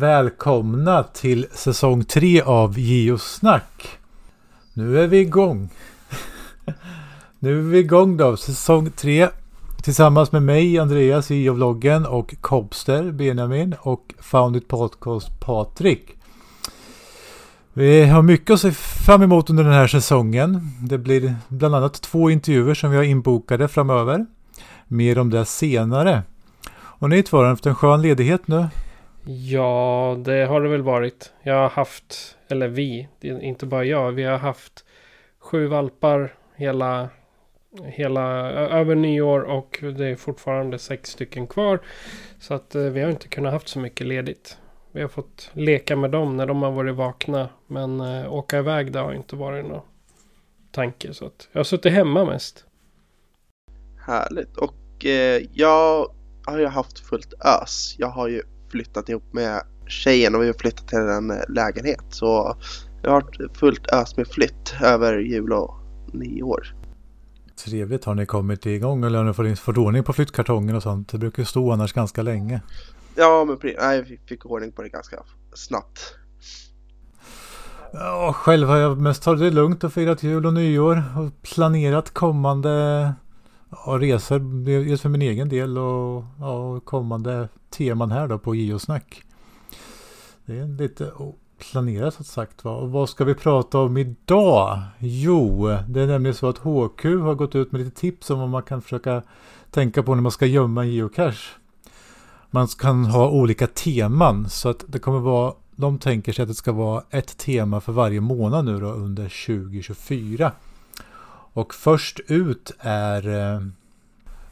Välkomna till säsong 3 av Geosnack. Nu är vi igång. nu är vi igång då, säsong 3. Tillsammans med mig, Andreas i vloggen och Kobster, Benjamin och Foundit Podcast Patrik. Vi har mycket att se fram emot under den här säsongen. Det blir bland annat två intervjuer som vi har inbokade framöver. Mer om det senare. Och ni två har haft en skön ledighet nu. Ja, det har det väl varit. Jag har haft, eller vi, inte bara jag, vi har haft sju valpar hela, hela, över nyår och det är fortfarande sex stycken kvar. Så att eh, vi har inte kunnat haft så mycket ledigt. Vi har fått leka med dem när de har varit vakna. Men eh, åka iväg det har inte varit någon tanke. Så att jag har suttit hemma mest. Härligt. Och eh, jag har ju haft fullt ös. Jag har ju flyttat ihop med tjejen och vi har flyttat till en eh, lägenhet. Så jag har varit fullt ös med flytt över jul och nyår. Trevligt. Har ni kommit igång eller har ni fått, fått ordning på flyttkartongen och sånt? Det brukar stå annars ganska länge. Ja, men nej, vi fick ordning på det ganska snabbt. Ja, själv har jag mest tagit det lugnt och firat jul och nyår och planerat kommande ja, resor, dels för min egen del och ja, kommande teman här då på Geosnack. Det är lite planerat som sagt va. Och vad ska vi prata om idag? Jo, det är nämligen så att HQ har gått ut med lite tips om vad man kan försöka tänka på när man ska gömma en geocache man kan ha olika teman. Så att det kommer vara, de tänker sig att det ska vara ett tema för varje månad nu då under 2024. Och först ut är eh,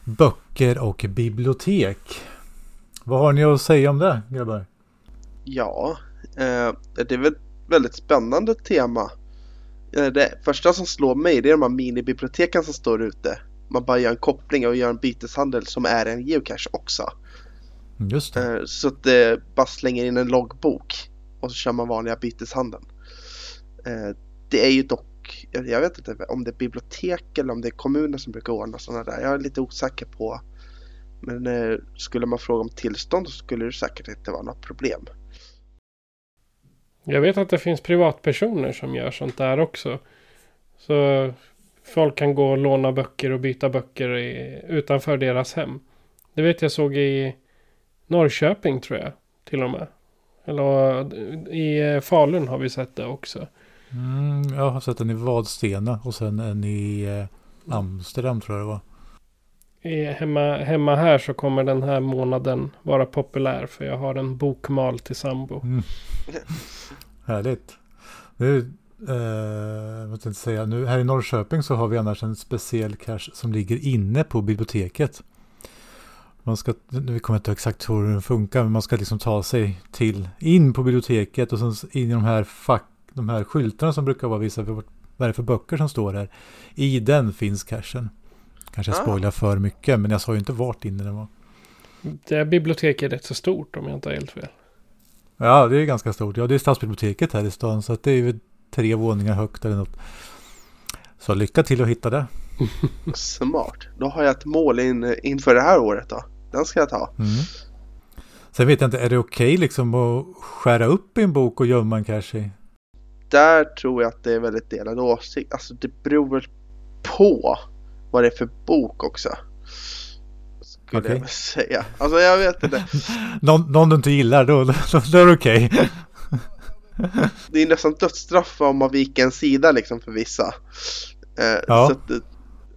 böcker och bibliotek. Vad har ni att säga om det grabbar? Ja, eh, det är väl ett väldigt spännande tema. Eh, det första som slår mig det är de här minibiblioteken som står ute. Man bara gör en koppling och gör en byteshandel som är en geocache också. Just det. Eh, så att det bara slänger in en loggbok och så kör man vanliga byteshandeln. Eh, det är ju dock, jag vet inte om det är bibliotek eller om det är kommuner som brukar ordna sådana där. Jag är lite osäker på. Men eh, skulle man fråga om tillstånd så skulle det säkert inte vara något problem. Jag vet att det finns privatpersoner som gör sånt där också. Så folk kan gå och låna böcker och byta böcker i, utanför deras hem. Det vet jag såg i Norrköping tror jag till och med. Eller i Falun har vi sett det också. Mm, jag har sett den i Vadstena och sen en i eh, Amsterdam tror jag det var. Hemma, hemma här så kommer den här månaden vara populär för jag har en bokmal till sambo. Mm. Härligt. Nu, eh, jag säga, nu, här i Norrköping så har vi annars en speciell cache som ligger inne på biblioteket. Man ska, vi kommer inte exakt hur den funkar, men man ska liksom ta sig till, in på biblioteket och sen in i de här, fack, de här skyltarna som brukar vara vissa, vad är det för böcker som står här? I den finns cashen. Kanske jag ah. spoilar för mycket, men jag sa ju inte vart inne den var. Det här biblioteket är rätt så stort om jag inte har helt fel. Ja, det är ganska stort. Ja, det är stadsbiblioteket här i stan, så det är ju tre våningar högt eller något. Så lycka till att hitta det. Smart. Då har jag ett mål in, inför det här året då. Den ska jag ta. Mm. Sen vet jag inte, är det okej okay liksom att skära upp i en bok och gömma en cache i? Där tror jag att det är väldigt delad åsikt. Alltså det beror väl på vad det är för bok också. Skulle okay. jag säga. Alltså jag vet inte. någon, någon du inte gillar, då, då, då är det okej. Okay. det är nästan dödsstraff om man viker en sida liksom för vissa. Eh, ja. Så att,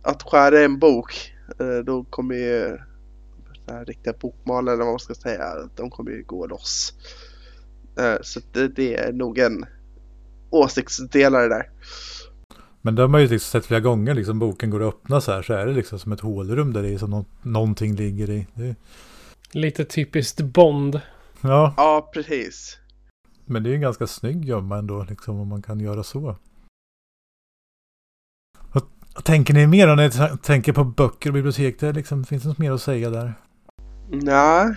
att skära en bok, eh, då kommer ju här riktiga bokmalare eller vad man ska säga, de kommer ju gå loss. Eh, så det, det är nog en åsiktsdelare där. Men det har man ju liksom sett flera gånger, liksom boken går att öppna så här, så är det liksom som ett hålrum där det är som nå någonting ligger i. Det... Lite typiskt Bond. Ja. Ja, precis. Men det är ju en ganska snygg gömma ändå, liksom om man kan göra så. Vad tänker ni mer om ni tänker på böcker och bibliotek? Det liksom, finns det något mer att säga där? Nej,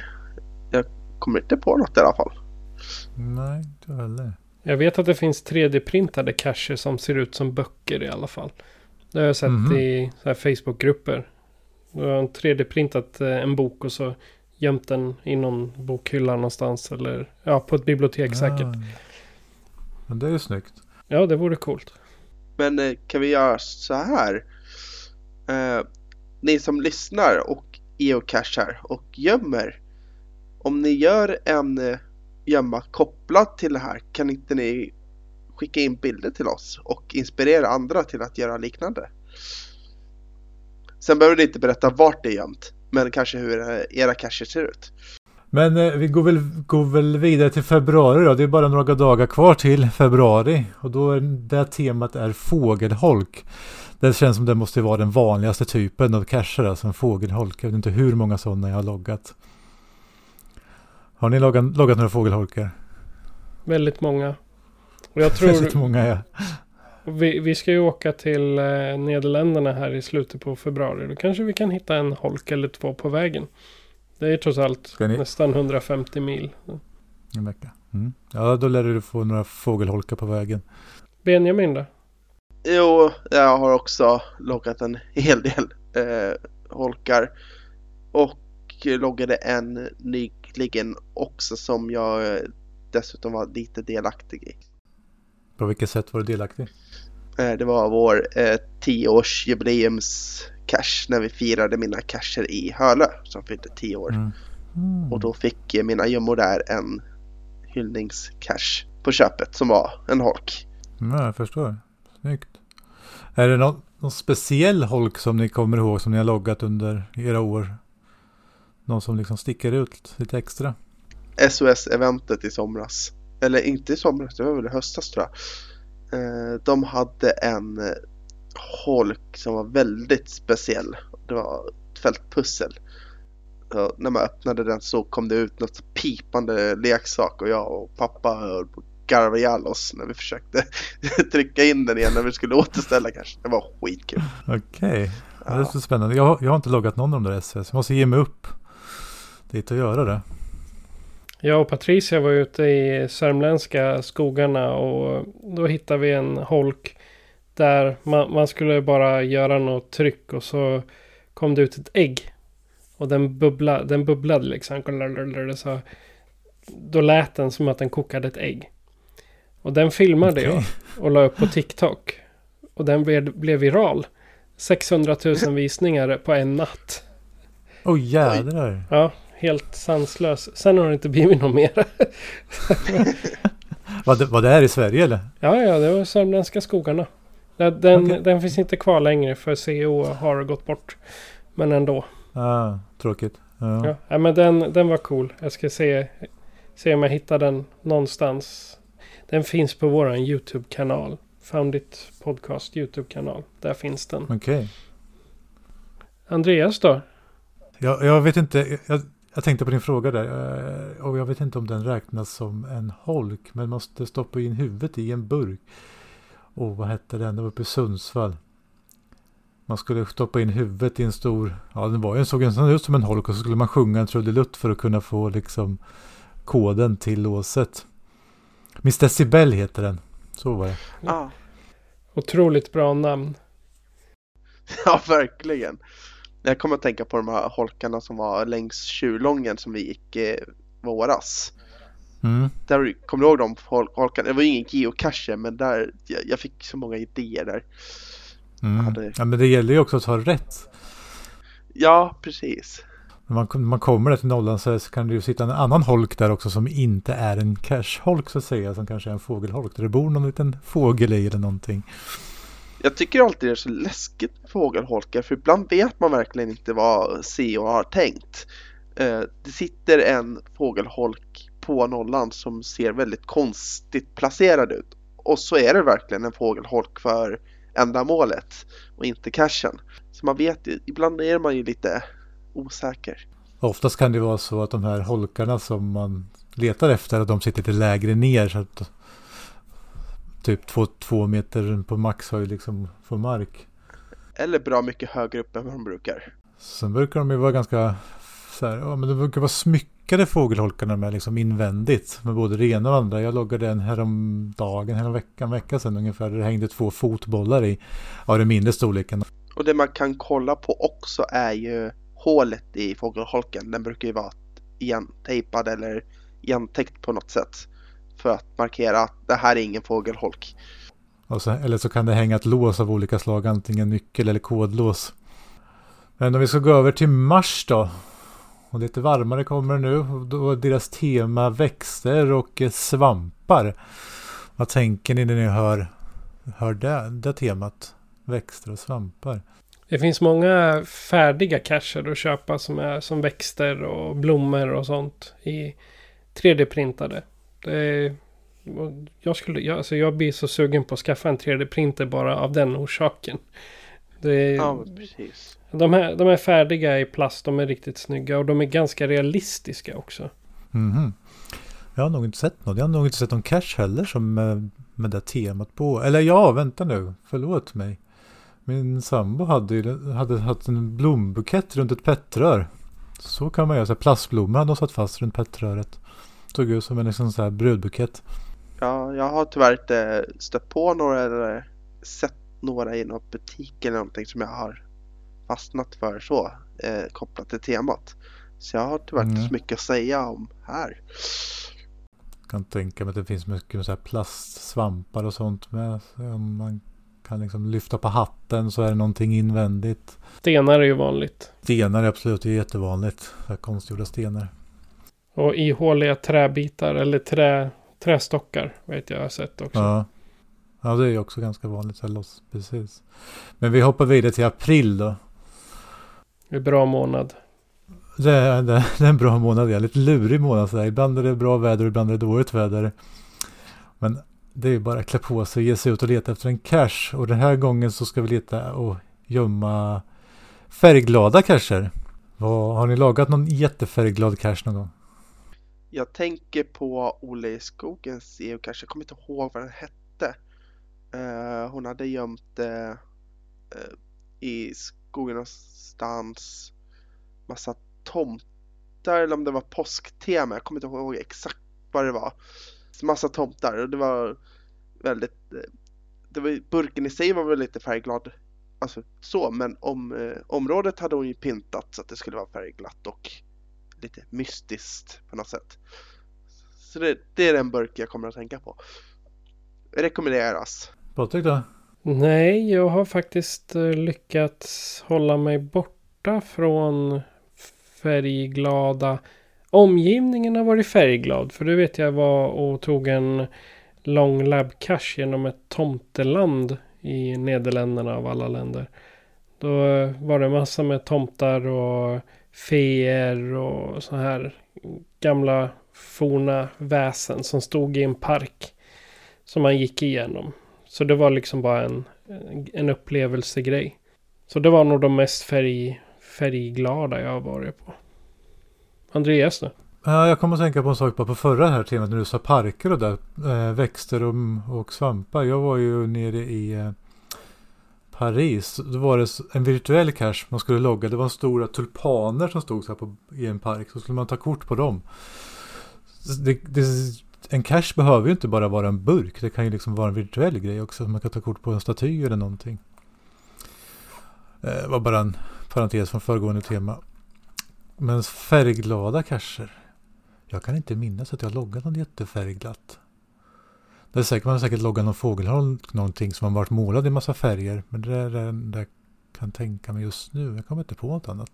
jag kommer inte på något i alla fall. Nej, inte heller. Jag vet att det finns 3D-printade cacher som ser ut som böcker i alla fall. Det har jag sett mm -hmm. i Facebook-grupper. Du har 3D-printat eh, en bok och så gömt den i någon bokhylla någonstans. Eller ja, på ett bibliotek ja. säkert. Men det är ju snyggt. Ja, det vore coolt. Men eh, kan vi göra så här? Eh, ni som lyssnar och geocachar och gömmer. Om ni gör en eh, gömma kopplat till det här kan inte ni skicka in bilder till oss och inspirera andra till att göra liknande. Sen behöver ni inte berätta vart det är gömt, men kanske hur eh, era cacher ser ut. Men eh, vi går väl, går väl vidare till februari då. Det är bara några dagar kvar till februari. Och då är det temat är fågelholk. Det känns som det måste vara den vanligaste typen av cacher, alltså en fågelholk. Jag vet inte hur många sådana jag har loggat. Har ni loggat, loggat några fågelholkar? Väldigt många. Och jag tror... Väldigt många ja. Vi, vi ska ju åka till eh, Nederländerna här i slutet på februari. Då kanske vi kan hitta en holk eller två på vägen. Det är trots allt nästan 150 mil. En vecka. Mm. Ja, då lär du få några fågelholkar på vägen. Benjamin då? Jo, jag har också loggat en hel del eh, holkar. Och loggade en nyligen också som jag eh, dessutom var lite delaktig i. På vilket sätt var du delaktig? Eh, det var vår eh, 10-årsjubileums cash när vi firade mina cacher i Hölö som fyllde 10 år. Mm. Mm. Och då fick mina gömmor där en hyllningscash på köpet som var en holk. Ja, jag förstår. Snyggt. Är det någon, någon speciell holk som ni kommer ihåg som ni har loggat under era år? Någon som liksom sticker ut lite extra? SOS-eventet i somras. Eller inte i somras, det var väl i höstas tror jag. Eh, de hade en eh, holk som var väldigt speciell. Det var ett fältpussel. Så när man öppnade den så kom det ut något pipande leksak och jag och pappa höll på garva ihjäl oss när vi försökte trycka in den igen när vi skulle återställa kanske. Det var skitkul. Okej, okay. ja. det är så spännande. Jag, jag har inte loggat någon av de där SS. Jag måste ge mig upp dit och göra det. Jag och Patricia var ute i sörmländska skogarna och då hittade vi en holk där man, man, skulle bara göra något tryck och så kom det ut ett ägg. Och den, bubbla, den bubblade liksom. Så då lät den som att den kokade ett ägg. Och den filmade okay. jag och la upp på TikTok. Och den blev, blev viral. 600 000 visningar på en natt. Åh oh, jädrar. Ja, helt sanslös. Sen har det inte blivit något mer. var, det, var det här i Sverige eller? Ja, ja, det var sörmländska skogarna. Den, okay. den finns inte kvar längre för CO har gått bort. Men ändå. Ah, tråkigt. Ja. ja, men den, den var cool. Jag ska se, se om jag hittar den någonstans. Den finns på vår YouTube-kanal. Found it podcast YouTube-kanal. Där finns den. Okej. Okay. Andreas då? Jag, jag vet inte. Jag, jag tänkte på din fråga där. Eh, och jag vet inte om den räknas som en holk. Men måste stoppa in huvudet i en burk. Och vad hette den? Det var uppe i Sundsvall. Man skulle stoppa in huvudet i en stor, ja den var ju, såg nästan ut som en holk och så skulle man sjunga en trudelutt för att kunna få liksom koden till låset. Miss Decibel heter den. Så var det. Ja. Otroligt bra namn. Ja, verkligen. Jag kommer att tänka på de här holkarna som var längs Tjurlången som vi gick eh, våras. Mm. Där, kommer du ihåg de holkarna? Det var ju ingen geocache men där, jag, jag, fick så många idéer där. Mm. Hade... Ja men det gäller ju också att ha rätt. Ja, precis. När man, man kommer där till nollan så kan det ju sitta en annan holk där också som inte är en cache-holk så att säga. Som kanske är en fågelholk där det bor någon liten fågel i eller någonting. Jag tycker alltid det är så läskigt med fågelholkar för ibland vet man verkligen inte vad CEO har tänkt. Eh, det sitter en fågelholk på nollan som ser väldigt konstigt placerad ut. Och så är det verkligen en fågelholk för ändamålet och inte cashen. Så man vet ju, ibland är man ju lite osäker. Oftast kan det vara så att de här holkarna som man letar efter, att de sitter lite lägre ner. Så att typ två, två meter på maxhöjd liksom från mark. Eller bra mycket högre upp än vad de brukar. Sen brukar de ju vara ganska så här, ja men det brukar vara smyckade fågelholkarna med liksom invändigt. Med både det ena och andra. Jag loggade en häromdagen, härom veckan, vecka sedan ungefär. Där det hängde två fotbollar i. Av den mindre storleken. Och det man kan kolla på också är ju hålet i fågelholken. Den brukar ju vara igentejpad eller igentäckt på något sätt. För att markera att det här är ingen fågelholk. Så, eller så kan det hänga ett lås av olika slag, antingen nyckel eller kodlås. Men om vi ska gå över till mars då. Och lite varmare kommer det nu. Och då är deras tema växter och svampar. Vad tänker ni när ni hör, hör det, det temat? Växter och svampar. Det finns många färdiga cacher att köpa som är som växter och blommor och sånt i 3D-printade. Jag, skulle, jag, alltså jag blir så sugen på att skaffa en 3D-printer bara av den orsaken. Det, ja, precis. De här, de är färdiga i plast, de är riktigt snygga och de är ganska realistiska också. Mm -hmm. Jag har nog inte sett något. Jag har nog inte sett någon cash heller som med, med det temat på. Eller ja, vänta nu. Förlåt mig. Min sambo hade, hade haft en blombukett runt ett pettrör. Så kan man göra. Så plastblommor hade de satt fast runt pettröret. Såg ut som en liksom så här brudbukett. Ja, jag har tyvärr inte stött på några eller sett några i någon butik eller någonting som jag har fastnat för så. Eh, kopplat till temat. Så jag har tyvärr mm. inte så mycket att säga om här. Jag kan tänka mig att det finns mycket så här plastsvampar och sånt med. Om man kan liksom lyfta på hatten så är det någonting invändigt. Stenar är ju vanligt. Stenar är absolut det är jättevanligt. Konstgjorda stenar. Och ihåliga träbitar eller trä, trästockar vet jag har sett också. Ja. ja, det är ju också ganska vanligt. Så loss, precis. Men vi hoppar vidare till april då. Det är en bra månad. Det är, det är en bra månad, ja. Lite lurig månad så Ibland är det bra väder, ibland är det dåligt väder. Men det är bara att klä på sig och ge sig ut och leta efter en cache. Och den här gången så ska vi leta och gömma färgglada cacher. Vad, har ni lagat någon jättefärgglad cache någon gång? Jag tänker på Olle i skogens geocache. Jag kommer inte ihåg vad den hette. Uh, hon hade gömt det uh, i skogen någonstans massa tomtar eller om det var påsktema. Jag kommer inte ihåg exakt vad det var massa tomtar och det var väldigt eh, det var, burken i sig var väl lite färgglad alltså så men om, eh, området hade hon ju pintat så att det skulle vara färgglatt och lite mystiskt på något sätt. Så det, det är den burk jag kommer att tänka på. Rekommenderas. Patrik då? Nej, jag har faktiskt eh, lyckats hålla mig borta från färgglada Omgivningen har varit färgglad. För det vet jag var och tog en lång labcache genom ett tomteland i Nederländerna av alla länder. Då var det massa med tomtar och feer och så här gamla forna väsen som stod i en park. Som man gick igenom. Så det var liksom bara en, en upplevelsegrej. Så det var nog de mest färg, färgglada jag har varit på. Andreas då? Jag kommer att tänka på en sak på förra här temat när du sa parker och där. Eh, växter och, och svampar. Jag var ju nere i eh, Paris. Då var det en virtuell cache man skulle logga. Det var stora tulpaner som stod så här på, i en park. Så skulle man ta kort på dem. Det, det, en cache behöver ju inte bara vara en burk. Det kan ju liksom vara en virtuell grej också. Man kan ta kort på en staty eller någonting. Det var bara en parentes från föregående tema. Men färgglada cacher. Jag kan inte minnas att jag loggat något jättefärgglatt. Det är säkert, man har säkert loggat någon fågelholk, någonting som har varit målad i massa färger. Men det är det enda jag kan tänka mig just nu. Jag kommer inte på något annat.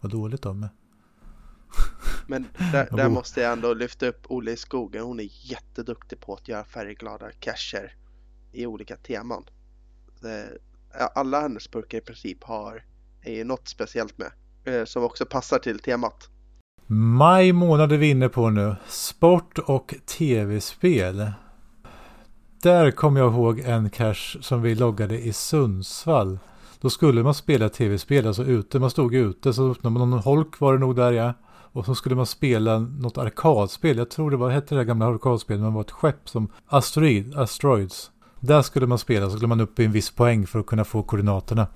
Vad dåligt av mig. Men där, där måste jag ändå lyfta upp Olle i skogen. Hon är jätteduktig på att göra färgglada cacher i olika teman. Alla hennes burkar i princip har är något speciellt med. Eh, som också passar till temat. Maj månad är vi inne på nu. Sport och tv-spel. Där kommer jag ihåg en cache som vi loggade i Sundsvall. Då skulle man spela tv-spel, alltså ute. Man stod ute, så öppnade man någon holk var det nog där ja. Och så skulle man spela något arkadspel. Jag tror det var, hette det gamla arkadspelet, man var ett skepp som Asteroid, Asteroids. Där skulle man spela, så skulle man upp i en viss poäng för att kunna få koordinaterna.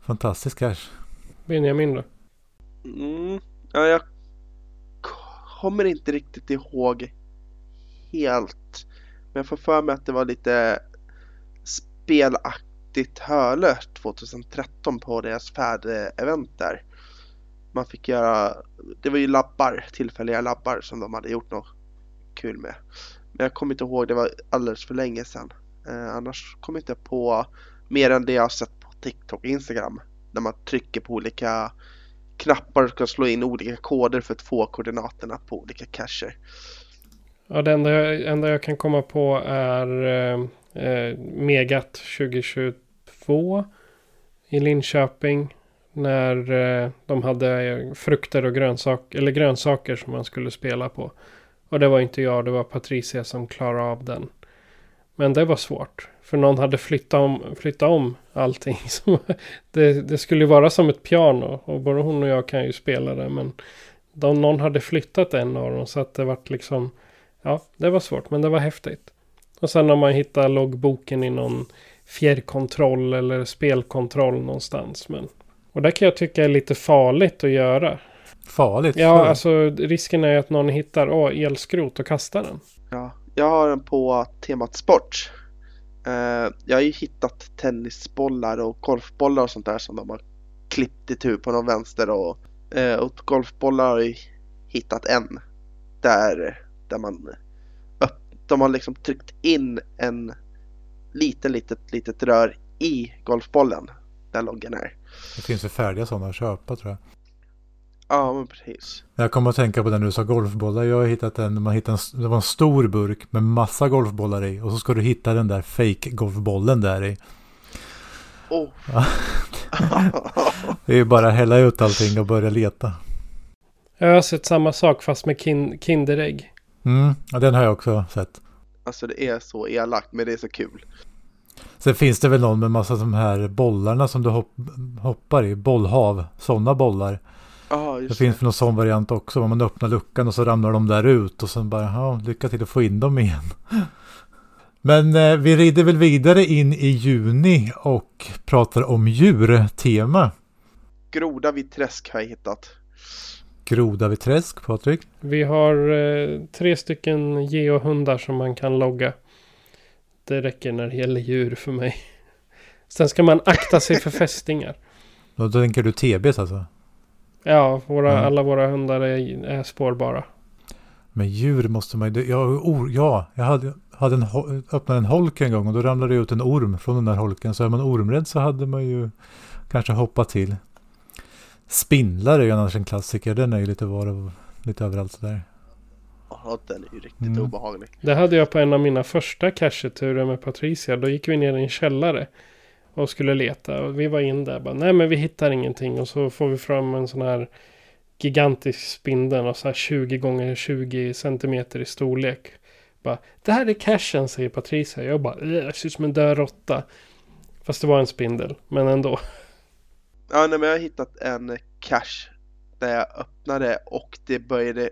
Fantastisk cache. Benjamin då? Mm, ja, jag kommer inte riktigt ihåg helt. Men jag får för mig att det var lite spelaktigt Hölö 2013 på deras färd-event där. man fick göra, det var ju labbar, tillfälliga labbar som de hade gjort något kul med. Men jag kommer inte ihåg, det var alldeles för länge sedan. Eh, annars kommer jag inte på mer än det jag har sett på TikTok och Instagram. När man trycker på olika knappar och ska slå in olika koder för att få koordinaterna på olika cacher. Ja, det enda jag, enda jag kan komma på är eh, eh Megat 2022 i Linköping. När eh, de hade eh, frukter och grönsaker, eller grönsaker som man skulle spela på. Och det var inte jag, det var Patricia som klarade av den. Men det var svårt. För någon hade flyttat om, flyttat om allting. det, det skulle vara som ett piano. Och både hon och jag kan ju spela det. Men de, någon hade flyttat en av dem. Så att det vart liksom... Ja, det var svårt. Men det var häftigt. Och sen när man hittar loggboken i någon fjärrkontroll eller spelkontroll någonstans. Men, och det kan jag tycka är lite farligt att göra. Farligt? Ja, för... alltså risken är att någon hittar oh, elskrot och kastar den. Ja, jag har den på temat sport. Uh, jag har ju hittat tennisbollar och golfbollar och sånt där som de har klippt i tur på någon vänster och, uh, och golfbollar har jag hittat en. Där, där man de har liksom tryckt in en liten litet litet rör i golfbollen där loggen är. Det finns ju färdiga sådana att köpa tror jag. Ja, men precis. Jag kommer att tänka på den du sa golfbollar. Jag har hittat en, man hittade en, det var en stor burk med massa golfbollar i. Och så ska du hitta den där fake golfbollen där i. Oh. det är ju bara att hälla ut allting och börja leta. Jag har sett samma sak fast med kin Kinderägg. Mm, ja, den har jag också sett. Alltså det är så elakt men det är så kul. Sen finns det väl någon med massa de här bollarna som du hopp, hoppar i. Bollhav. Sådana bollar. Ah, det, det finns väl någon sån variant också. Om man öppnar luckan och så ramlar de där ut. Och sen bara, ja, lycka till att få in dem igen. Men eh, vi rider väl vidare in i juni och pratar om djurtema. Groda vid träsk har jag hittat. Groda vid träsk, Patrik? Vi har eh, tre stycken geohundar som man kan logga. Det räcker när det gäller djur för mig. Sen ska man akta sig för fästingar. Då tänker du TBs alltså? Ja, våra, mm. alla våra hundar är, är spårbara. Men djur måste man ju... Ja, ja, jag hade, hade en, öppnat en holk en gång och då ramlade det ut en orm från den där holken. Så är man ormrädd så hade man ju kanske hoppat till. Spindlar är ju annars en klassiker. Den är ju lite var och lite överallt sådär. Ja, den är ju riktigt mm. obehaglig. Det hade jag på en av mina första cacheturer med Patricia. Då gick vi ner i en källare och skulle leta. Och vi var in där bara, nej men vi hittar ingenting. Och så får vi fram en sån här gigantisk spindel och så här 20 gånger 20 centimeter i storlek. Bara, det här är cashen säger Patricia. Jag bara, det ser ut som en död råtta. Fast det var en spindel, men ändå. Ja, nej, men jag har hittat en cache där jag öppnade och det började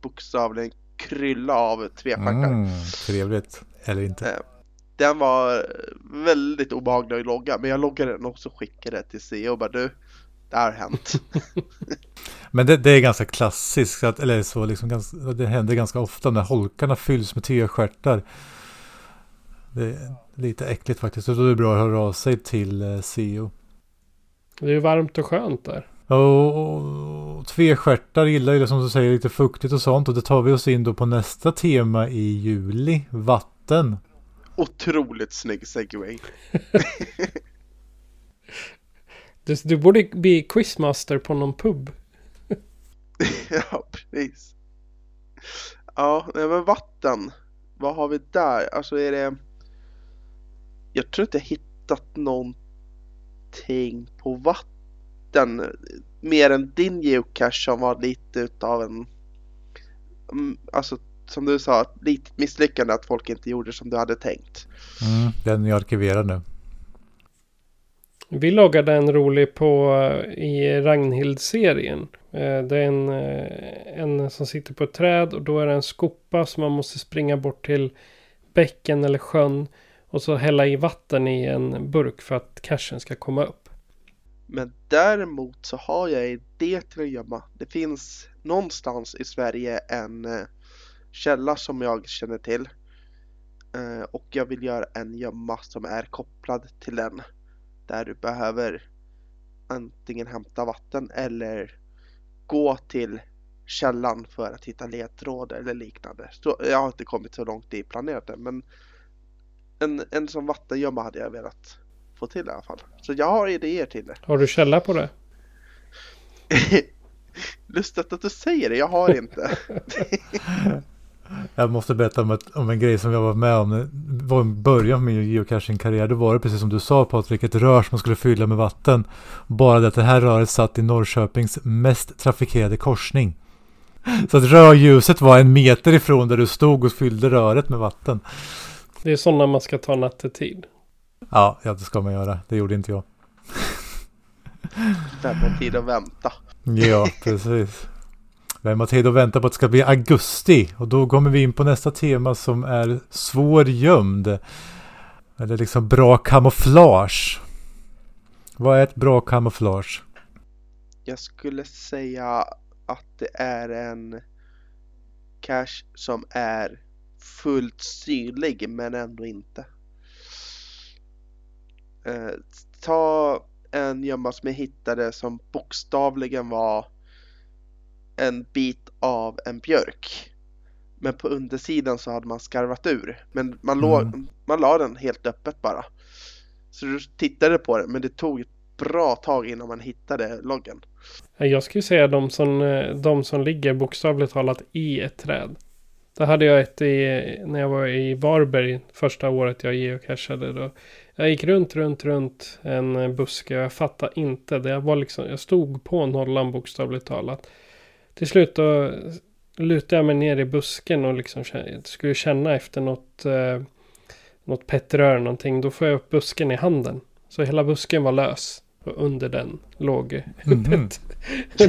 bokstavligen krylla av tvestjärtar. Mm, trevligt, eller inte. Eh, den var väldigt obehaglig att logga, men jag loggade den och så skickade till CEO och bara du, det har hänt. men det, det, är ganska klassiskt, att, eller så liksom, ganska, det händer ganska ofta när holkarna fylls med tvestjärtar. Det är lite äckligt faktiskt, så det är bra att höra av sig till CEO. Det är varmt och skönt där. Och, tvestjärtar gillar ju som du säger lite fuktigt och sånt och det tar vi oss in då på nästa tema i juli, vatten. Otroligt snygg segway. du, du borde bli quizmaster på någon pub. ja, precis. Ja, men vatten. Vad har vi där? Alltså är det... Jag tror inte jag hittat någonting på vatten mer än din geocache som var lite utav en mm, alltså som du sa, ett litet misslyckande att folk inte gjorde som du hade tänkt. Mm, den är arkiverad nu. Vi loggade en rolig på i Ragnhild-serien. Eh, det är en, eh, en som sitter på ett träd och då är det en skopa som man måste springa bort till bäcken eller sjön och så hälla i vatten i en burk för att cashen ska komma upp. Men däremot så har jag en idé till att gömma. Det finns någonstans i Sverige en eh, källa som jag känner till. Eh, och jag vill göra en gömma som är kopplad till den. Där du behöver antingen hämta vatten eller gå till källan för att hitta ledtrådar eller liknande. Så jag har inte kommit så långt i planeten men en, en som vattengömma hade jag velat få till i alla fall. Så jag har idéer till det. Har du källa på det? Lustigt att du säger det, jag har inte. jag måste berätta om, ett, om en grej som jag var med om. Det var en början med min geocaching-karriär. Då var det precis som du sa Patrik, ett rör som man skulle fylla med vatten. Bara det att det här röret satt i Norrköpings mest trafikerade korsning. Så att rörljuset var en meter ifrån där du stod och fyllde röret med vatten. Det är sådana man ska ta nattetid. Ja, ja, det ska man göra. Det gjorde inte jag. Vem har tid att vänta? Ja, precis. Vem har tid att vänta på att det ska bli augusti? Och då kommer vi in på nästa tema som är svårgömd. Eller liksom bra kamouflage. Vad är ett bra kamouflage? Jag skulle säga att det är en cache som är fullt synlig men ändå inte. Eh, ta en gömma som jag hittade som bokstavligen var en bit av en björk. Men på undersidan så hade man skarvat ur. Men man, mm. låg, man la den helt öppet bara. Så du tittade på den men det tog ett bra tag innan man hittade loggen. Jag skulle säga de som, de som ligger bokstavligt talat i ett träd. Där hade jag ett i, när jag var i Varberg första året jag geocachade. Då. Jag gick runt, runt, runt en buske. Jag fattade inte. Det var liksom, jag stod på nollan bokstavligt talat. Till slut då lutade jag mig ner i busken och liksom skulle känna efter något, eh, något pettrör någonting. Då får jag upp busken i handen. Så hela busken var lös. Och under den låg, mm -hmm.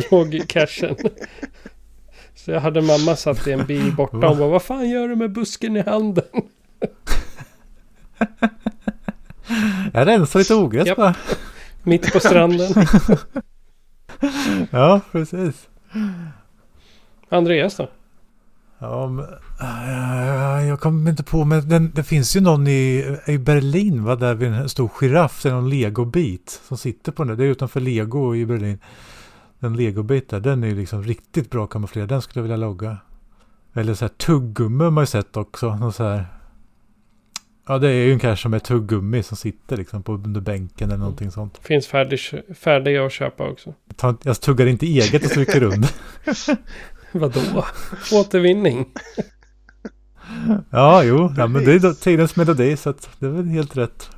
låg cashen. Så jag hade mamma satt i en bil borta och bara vad fan gör du med busken i handen? jag rensar lite ogräs bara. Mitt på stranden. ja, precis. Andreas då? Ja, men, äh, jag kommer inte på, men den, det finns ju någon i, i Berlin, va, där vid en stor giraff, det är någon legobit som sitter på den. Det är utanför Lego i Berlin. Den legobit där, den är ju liksom riktigt bra kamouflerad. Den skulle jag vilja logga. Eller så här tuggummi har man ju sett också. Någon så här, ja, det är ju cache som är tuggummi som sitter liksom på under bänken eller någonting sånt. Finns färdig, färdiga att köpa också. Jag tuggar inte eget och stryker under. Vadå? Återvinning? ja, jo, ja, men det är tidens melodi så att det är väl helt rätt.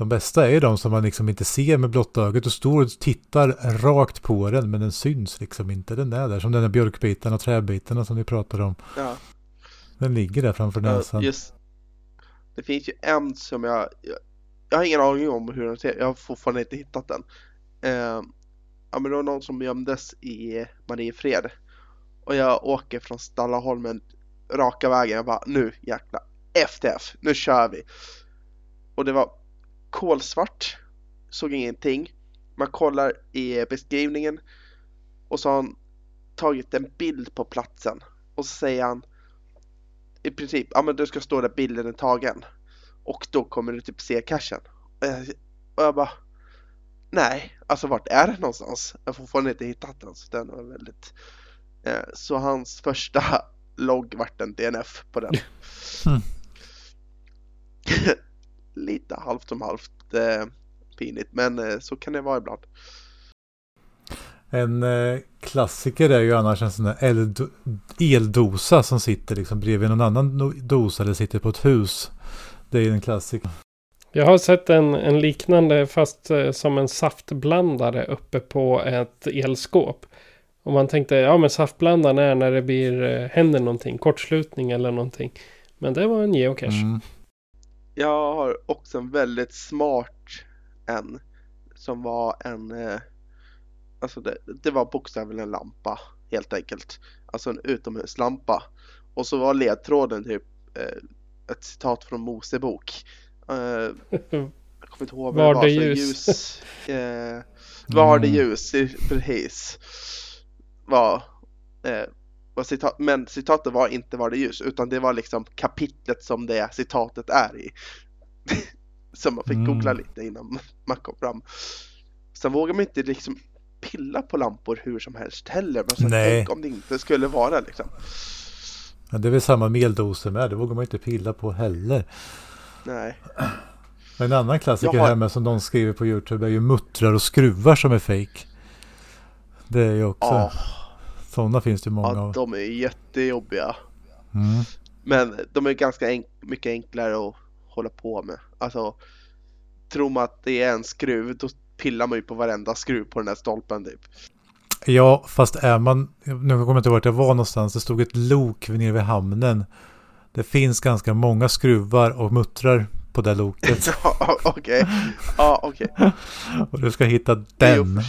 De bästa är de som man liksom inte ser med blotta ögat och står och tittar rakt på den men den syns liksom inte. Den är där som den här björkbiten och träbitarna som ni pratade om. Ja. Den ligger där framför näsan. Just, det finns ju en som jag, jag, jag har ingen aning om hur den ser Jag har fortfarande inte hittat den. Uh, ja men det var någon som gömdes i Mariefred. Och jag åker från Stallaholmen raka vägen. Jag bara nu jäkla FTF, nu kör vi. Och det var kolsvart, såg ingenting. Man kollar i beskrivningen och så har han tagit en bild på platsen och så säger han i princip, ja men du ska stå där bilden är tagen och då kommer du typ se cashen. Och jag bara Nej, alltså vart är den någonstans? Jag har fortfarande inte hittat den så den var väldigt eh, Så hans första logg vart en DNF på den. Mm. Lite halvt som halvt eh, pinigt men eh, så kan det vara ibland. En eh, klassiker är ju annars en sån där eldosa som sitter liksom bredvid någon annan dosa eller sitter på ett hus. Det är en klassiker. Jag har sett en, en liknande fast eh, som en saftblandare uppe på ett elskåp. Och man tänkte, ja men saftblandaren är när det blir, eh, händer någonting, kortslutning eller någonting. Men det var en geocache. Mm. Jag har också en väldigt smart en. Som var en, eh, alltså det, det var bokstavligen en lampa helt enkelt. Alltså en utomhuslampa. Och så var ledtråden typ ett citat från Mosebok. Uh, jag kommer inte ihåg vad var det ljus. ljus uh, var det mm. ljus, precis. Var, uh, var citat, men citatet var inte var det ljus utan det var liksom kapitlet som det citatet är i. som man fick mm. googla lite innan man kom fram. Sen vågar man inte liksom pilla på lampor hur som helst heller. Men så Nej. tänk om det inte skulle vara liksom. Ja, det är väl samma med eldoser med. Det vågar man inte pilla på heller. Nej. En annan klassiker har... här med som de skriver på YouTube är ju muttrar och skruvar som är fake. Det är ju också. Oh. Sådana finns det många ja, av. De är jättejobbiga. Mm. Men de är ganska enk mycket enklare att hålla på med. Alltså, tror man att det är en skruv, då pillar man ju på varenda skruv på den här stolpen typ. Ja, fast är man, nu kommer jag inte ihåg vart jag var någonstans, det stod ett lok nere vid hamnen. Det finns ganska många skruvar och muttrar på det loket. Okej, ja okej. och du ska hitta den.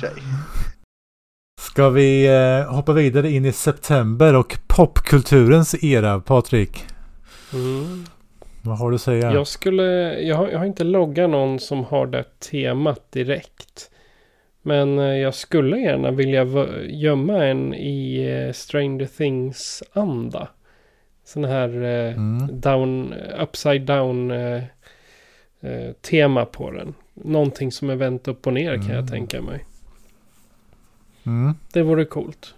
Ska vi eh, hoppa vidare in i september och popkulturens era, Patrik? Mm. Vad har du att säga? Jag skulle, jag har, jag har inte loggat någon som har det temat direkt. Men eh, jag skulle gärna vilja gömma en i eh, Stranger Things-anda. Sån här mm. down, upside down tema på den. Någonting som är vänt upp och ner mm. kan jag mm. tänka mig. Mm. Det vore coolt.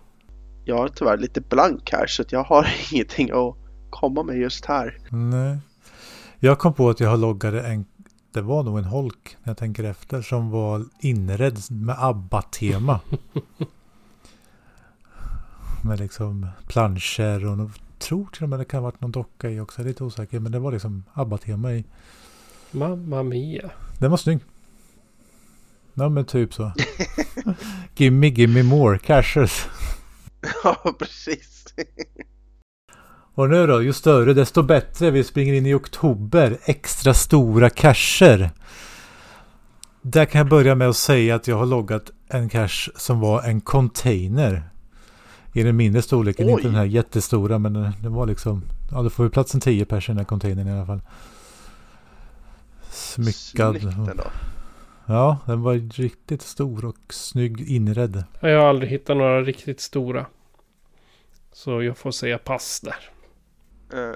Jag är tyvärr lite blank här så jag har ingenting att komma med just här. Nej. Jag kom på att jag har loggat en, det var nog en holk när jag tänker efter, som var inredd med ABBA-tema. med liksom planscher och tror till och med det kan ha varit någon docka i också, jag är lite osäker, men det var liksom ABBA-tema i. Mamma Mia. Den var snygg. Ja men typ så. gimme, gimme more cashes. ja, precis. Och nu då, ju större desto bättre. Vi springer in i oktober. Extra stora cacher. Där kan jag börja med att säga att jag har loggat en cache som var en container. I den mindre storleken, Oj. inte den här jättestora men det var liksom, ja det får ju plats en 10 pers i den här containern i alla fall. Smyckad. Snyggt ändå. Ja, den var riktigt stor och snygg inredd. Jag har aldrig hittat några riktigt stora. Så jag får säga pass där. Uh,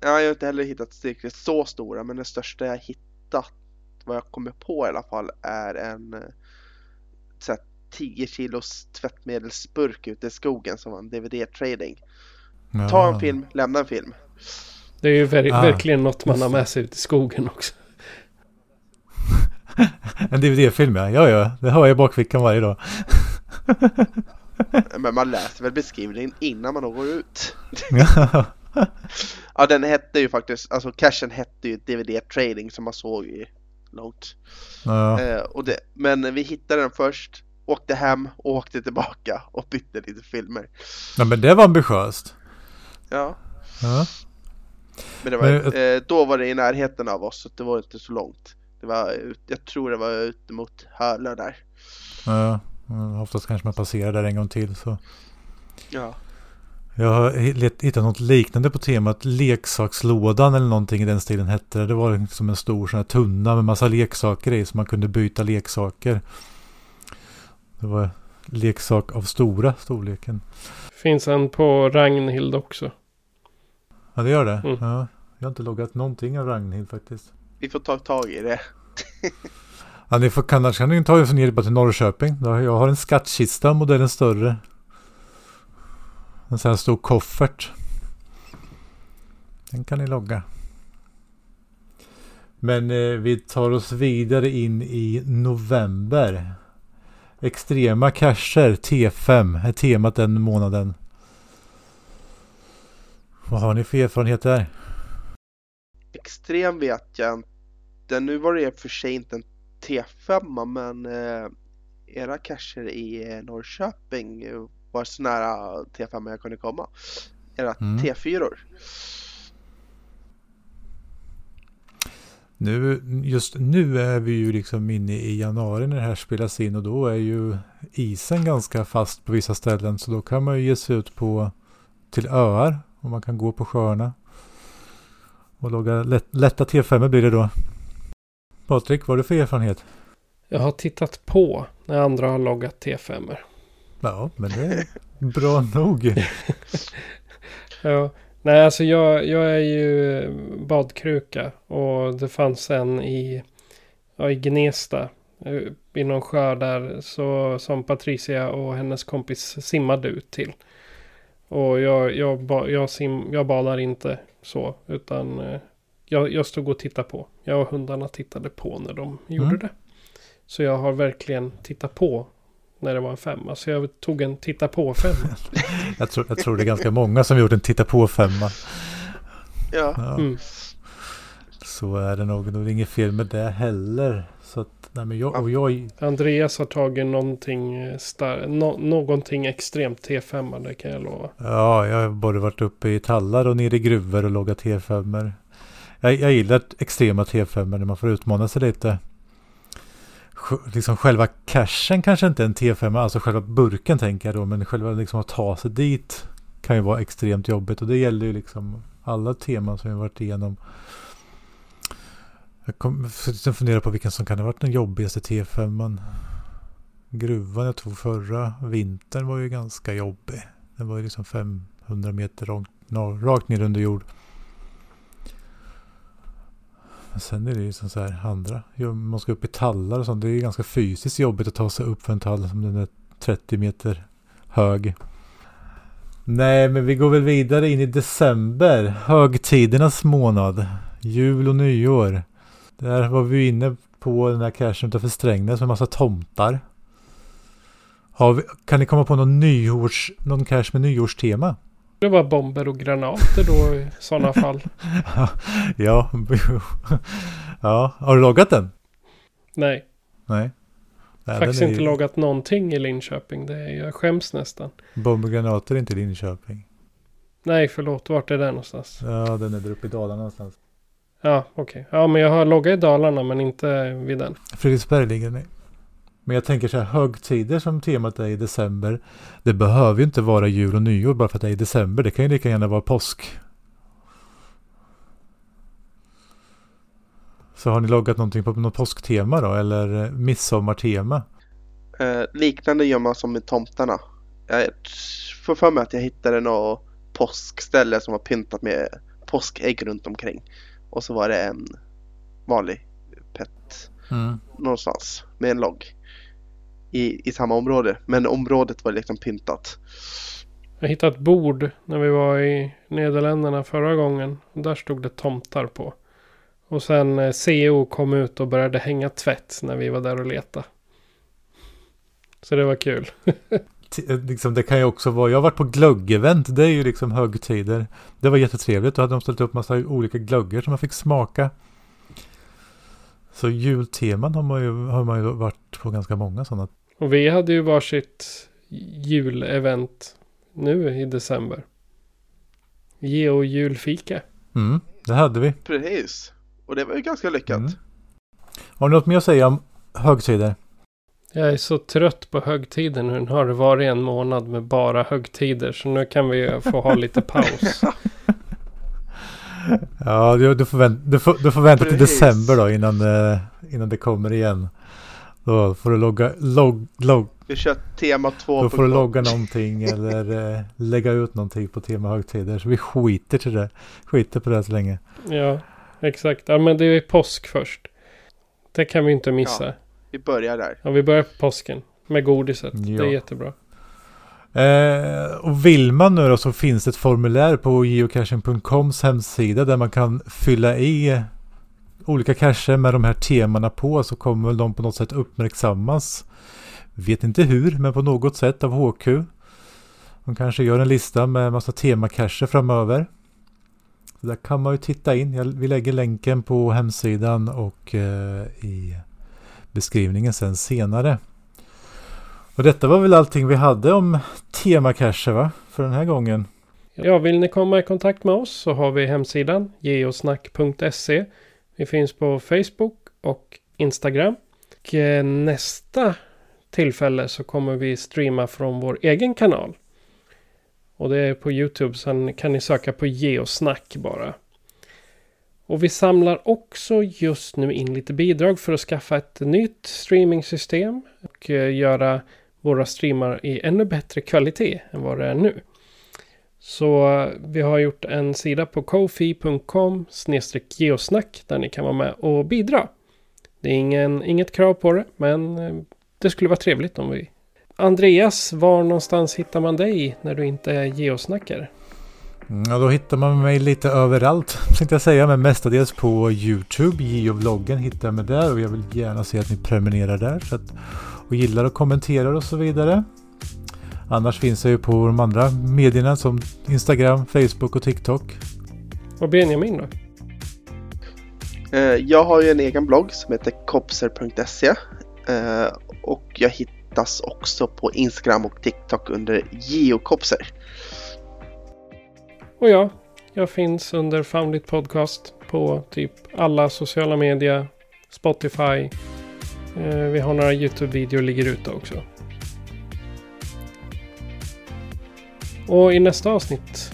jag har inte heller hittat riktigt så stora men den största jag hittat vad jag kommer på i alla fall är en uh, så 10 kilos tvättmedelsburk ute i skogen som var en DVD-trading. Ja. Ta en film, lämna en film. Det är ju ver ah. verkligen något man har med sig ut i skogen också. en DVD-film ja. ja, ja, det har jag i bakfickan varje dag. Men man läser väl beskrivningen innan man går ut. ja, den hette ju faktiskt, alltså cashen hette ju DVD Trading som man såg i långt. Ja. Eh, och det, men vi hittade den först, åkte hem, åkte tillbaka och bytte lite filmer. Ja, men det var ambitiöst. Ja. ja. Men, var, men eh, då var det i närheten av oss, så det var inte så långt. Det var, jag tror det var ute mot Hölö där. Ja, oftast kanske man passerar där en gång till så. Ja. Jag har hittat något liknande på temat leksakslådan eller någonting i den stilen hette det. Det var liksom en stor sån här tunna med massa leksaker i så man kunde byta leksaker. Det var leksak av stora storleken. Finns en på Ragnhild också. Ja det gör det. Mm. Ja, jag har inte loggat någonting av Ragnhild faktiskt. Vi får ta tag i det. ja, ni får, annars kan ni ta er ner bara till Norrköping. Jag har en skattkista, modellen större. En sån här stor koffert. Den kan ni logga. Men eh, vi tar oss vidare in i november. Extrema cacher T5 är temat den månaden. Vad har ni för erfarenhet där? Extrem vet jag inte. Nu var det för sig inte en T5 men eh, era cacher i eh, Norrköping var så nära T5 jag kunde komma. Era mm. T4. Nu, just nu är vi ju liksom inne i januari när det här spelas in och då är ju isen ganska fast på vissa ställen så då kan man ju ge sig ut på till öar och man kan gå på sjöarna. Och logga lätt, lätta T5 blir det då. Patrik, vad har du för erfarenhet? Jag har tittat på när andra har loggat T5. Ja, men det är bra nog. ja, nej alltså jag, jag är ju badkruka och det fanns en i, ja, i Gnesta. i någon sjö där så, som Patricia och hennes kompis simmade ut till. Och jag, jag, jag, sim, jag badar inte så, utan eh, jag, jag stod och tittade på. Jag och hundarna tittade på när de gjorde mm. det. Så jag har verkligen tittat på när det var en femma. Så jag tog en titta på femma. jag, tror, jag tror det är ganska många som gjort en titta på femma. Ja. ja. Mm. Så är det nog. Det är inget fel med det heller. Så att, nej men jag, och jag... Andreas har tagit någonting, star- no, någonting extremt T5, det kan jag lova. Ja, jag har både varit uppe i tallar och nere i gruvor och loggat T5. Jag, jag gillar extrema T5 när man får utmana sig lite. Liksom själva cashen kanske inte är en T5, alltså själva burken tänker jag då, men själva liksom att ta sig dit kan ju vara extremt jobbigt och det gäller ju liksom alla teman som vi varit igenom. Jag kom, fundera på vilken som kan ha varit den jobbigaste T5. Gruvan jag tog förra vintern var ju ganska jobbig. Den var ju liksom 500 meter rakt, rakt ner under jord. Men sen är det ju som så här andra. Man ska upp i tallar och sånt. Det är ju ganska fysiskt jobbigt att ta sig upp för en tall som den är 30 meter hög. Nej, men vi går väl vidare in i december. Högtidernas månad. Jul och nyår. Där var vi inne på den här cashen utanför Strängnäs med massa tomtar. Vi, kan ni komma på någon, nyårs, någon cache med nyårstema? Det var bomber och granater då i sådana fall. ja, ja, har du loggat den? Nej. Nej. Nej Faktiskt inte ju... loggat någonting i Linköping. Det är, jag skäms nästan. Bomber och granater är inte i Linköping. Nej, förlåt. Vart är den någonstans? Ja, den är där uppe i Dalarna någonstans. Ja, okej. Okay. Ja, men jag har loggat i Dalarna men inte vid den. Fredriksberg ligger den i. Men jag tänker så här högtider som temat är i december. Det behöver ju inte vara jul och nyår bara för att det är i december. Det kan ju lika gärna vara påsk. Så har ni loggat någonting på något påsktema då? Eller midsommartema? Eh, liknande gör man som med tomtarna. Jag får för mig att jag hittade något påskställe som var pyntat med påskägg runt omkring. Och så var det en vanlig pet mm. någonstans med en logg i, i samma område. Men området var liksom pyntat. Jag hittade ett bord när vi var i Nederländerna förra gången. Där stod det tomtar på. Och sen eh, CO kom ut och började hänga tvätt när vi var där och letade. Så det var kul. Eh, liksom, det kan ju också vara, jag har varit på glöggevent, det är ju liksom högtider. Det var jättetrevligt, då hade de ställt upp massa olika glöggar som man fick smaka. Så julteman har man ju, har man ju varit på ganska många sådana. Och vi hade ju varsitt julevent nu i december. Geo julfika. Mm, det hade vi. Precis. Och det var ju ganska lyckat. Mm. Har ni något mer att säga om högtider? Jag är så trött på högtider nu. Nu har det varit en månad med bara högtider. Så nu kan vi få ha lite paus. ja, du, du, får vänta, du, får, du får vänta till december då innan, uh, innan det kommer igen. Då får du logga, log, log. Vi kör tema 2. Då får du logga någonting eller uh, lägga ut någonting på tema högtider. Så vi skiter till det. Skiter på det så länge. Ja, exakt. Ja, men det är påsk först. Det kan vi inte missa. Ja. Vi börjar där. Ja, vi börjar på påsken. Med godiset. Ja. Det är jättebra. Eh, och vill man nu då så finns det ett formulär på geocaching.coms hemsida där man kan fylla i olika cacher med de här temana på så kommer väl de på något sätt uppmärksammas. Vet inte hur, men på något sätt av HQ. De kanske gör en lista med massa temacacher framöver. Så där kan man ju titta in. Vi lägger länken på hemsidan och eh, i beskrivningen sen senare. Och detta var väl allting vi hade om temacacher va? För den här gången. Ja, vill ni komma i kontakt med oss så har vi hemsidan geosnack.se. Vi finns på Facebook och Instagram. Och eh, nästa tillfälle så kommer vi streama från vår egen kanal. Och det är på YouTube. Sen kan ni söka på geosnack bara. Och vi samlar också just nu in lite bidrag för att skaffa ett nytt streamingsystem och eh, göra våra streamar i ännu bättre kvalitet än vad det är nu. Så eh, vi har gjort en sida på kofi.com geosnack där ni kan vara med och bidra. Det är ingen, inget krav på det, men eh, det skulle vara trevligt om vi... Andreas, var någonstans hittar man dig när du inte är geosnackare? Mm, ja, då hittar man mig lite överallt tänkte jag säga. Men mestadels på YouTube. Geovloggen hittar jag mig där och jag vill gärna se att ni prenumererar där. Så att, och gillar och kommenterar och så vidare. Annars finns jag ju på de andra medierna som Instagram, Facebook och TikTok. Och Benjamin då? Eh, jag har ju en egen blogg som heter kopser.se eh, och jag hittas också på Instagram och TikTok under geokopser. Och ja, jag finns under Foundit Podcast på typ alla sociala medier, Spotify. Eh, vi har några YouTube-videor ligger ute också. Och i nästa avsnitt?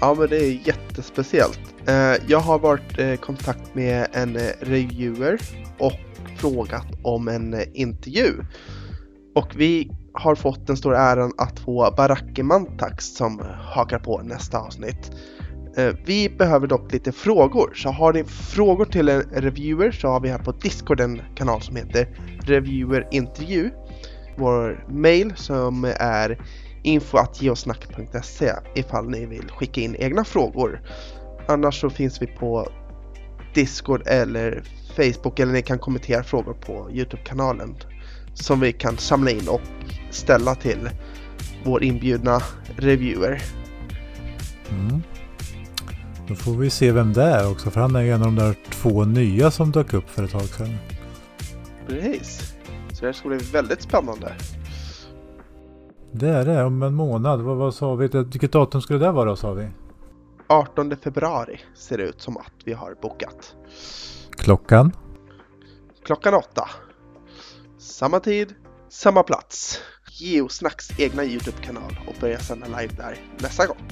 Ja, men det är jättespeciellt. Eh, jag har varit i kontakt med en eh, reviewer och frågat om en intervju. Och vi har fått den stora äran att få Baracke Mantax som hakar på nästa avsnitt. Vi behöver dock lite frågor, så har ni frågor till en reviewer så har vi här på Discord en kanal som heter Reviewer Intervju. Vår mail som är info.geosnack.se ifall ni vill skicka in egna frågor. Annars så finns vi på Discord eller Facebook eller ni kan kommentera frågor på Youtube-kanalen som vi kan samla in och ställa till vår inbjudna reviewer. Mm. Då får vi se vem det är också för han är ju en av de där två nya som dök upp för ett tag sedan. Precis. Så det ska bli väldigt spännande. Det är det, om en månad. Vad, vad sa vi? Vilket datum skulle det vara sa vi? 18 februari ser det ut som att vi har bokat. Klockan? Klockan åtta. Samma tid, samma plats. Geosnacks egna Youtube-kanal och börja sända live där nästa gång.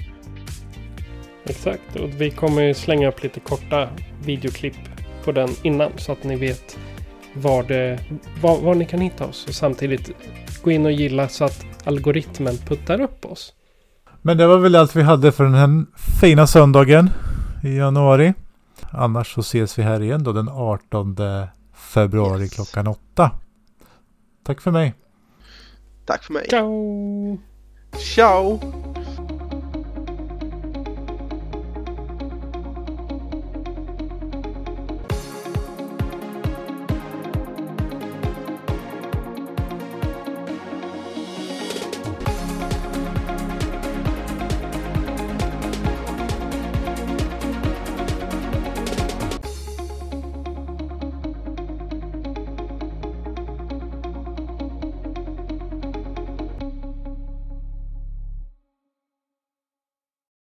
Exakt, och vi kommer slänga upp lite korta videoklipp på den innan så att ni vet var, det, var, var ni kan hitta oss. Och samtidigt gå in och gilla så att algoritmen puttar upp oss. Men det var väl allt vi hade för den här fina söndagen i januari. Annars så ses vi här igen då den 18 februari yes. klockan 8. Tack för mig. Tack för mig. Ciao. Ciao.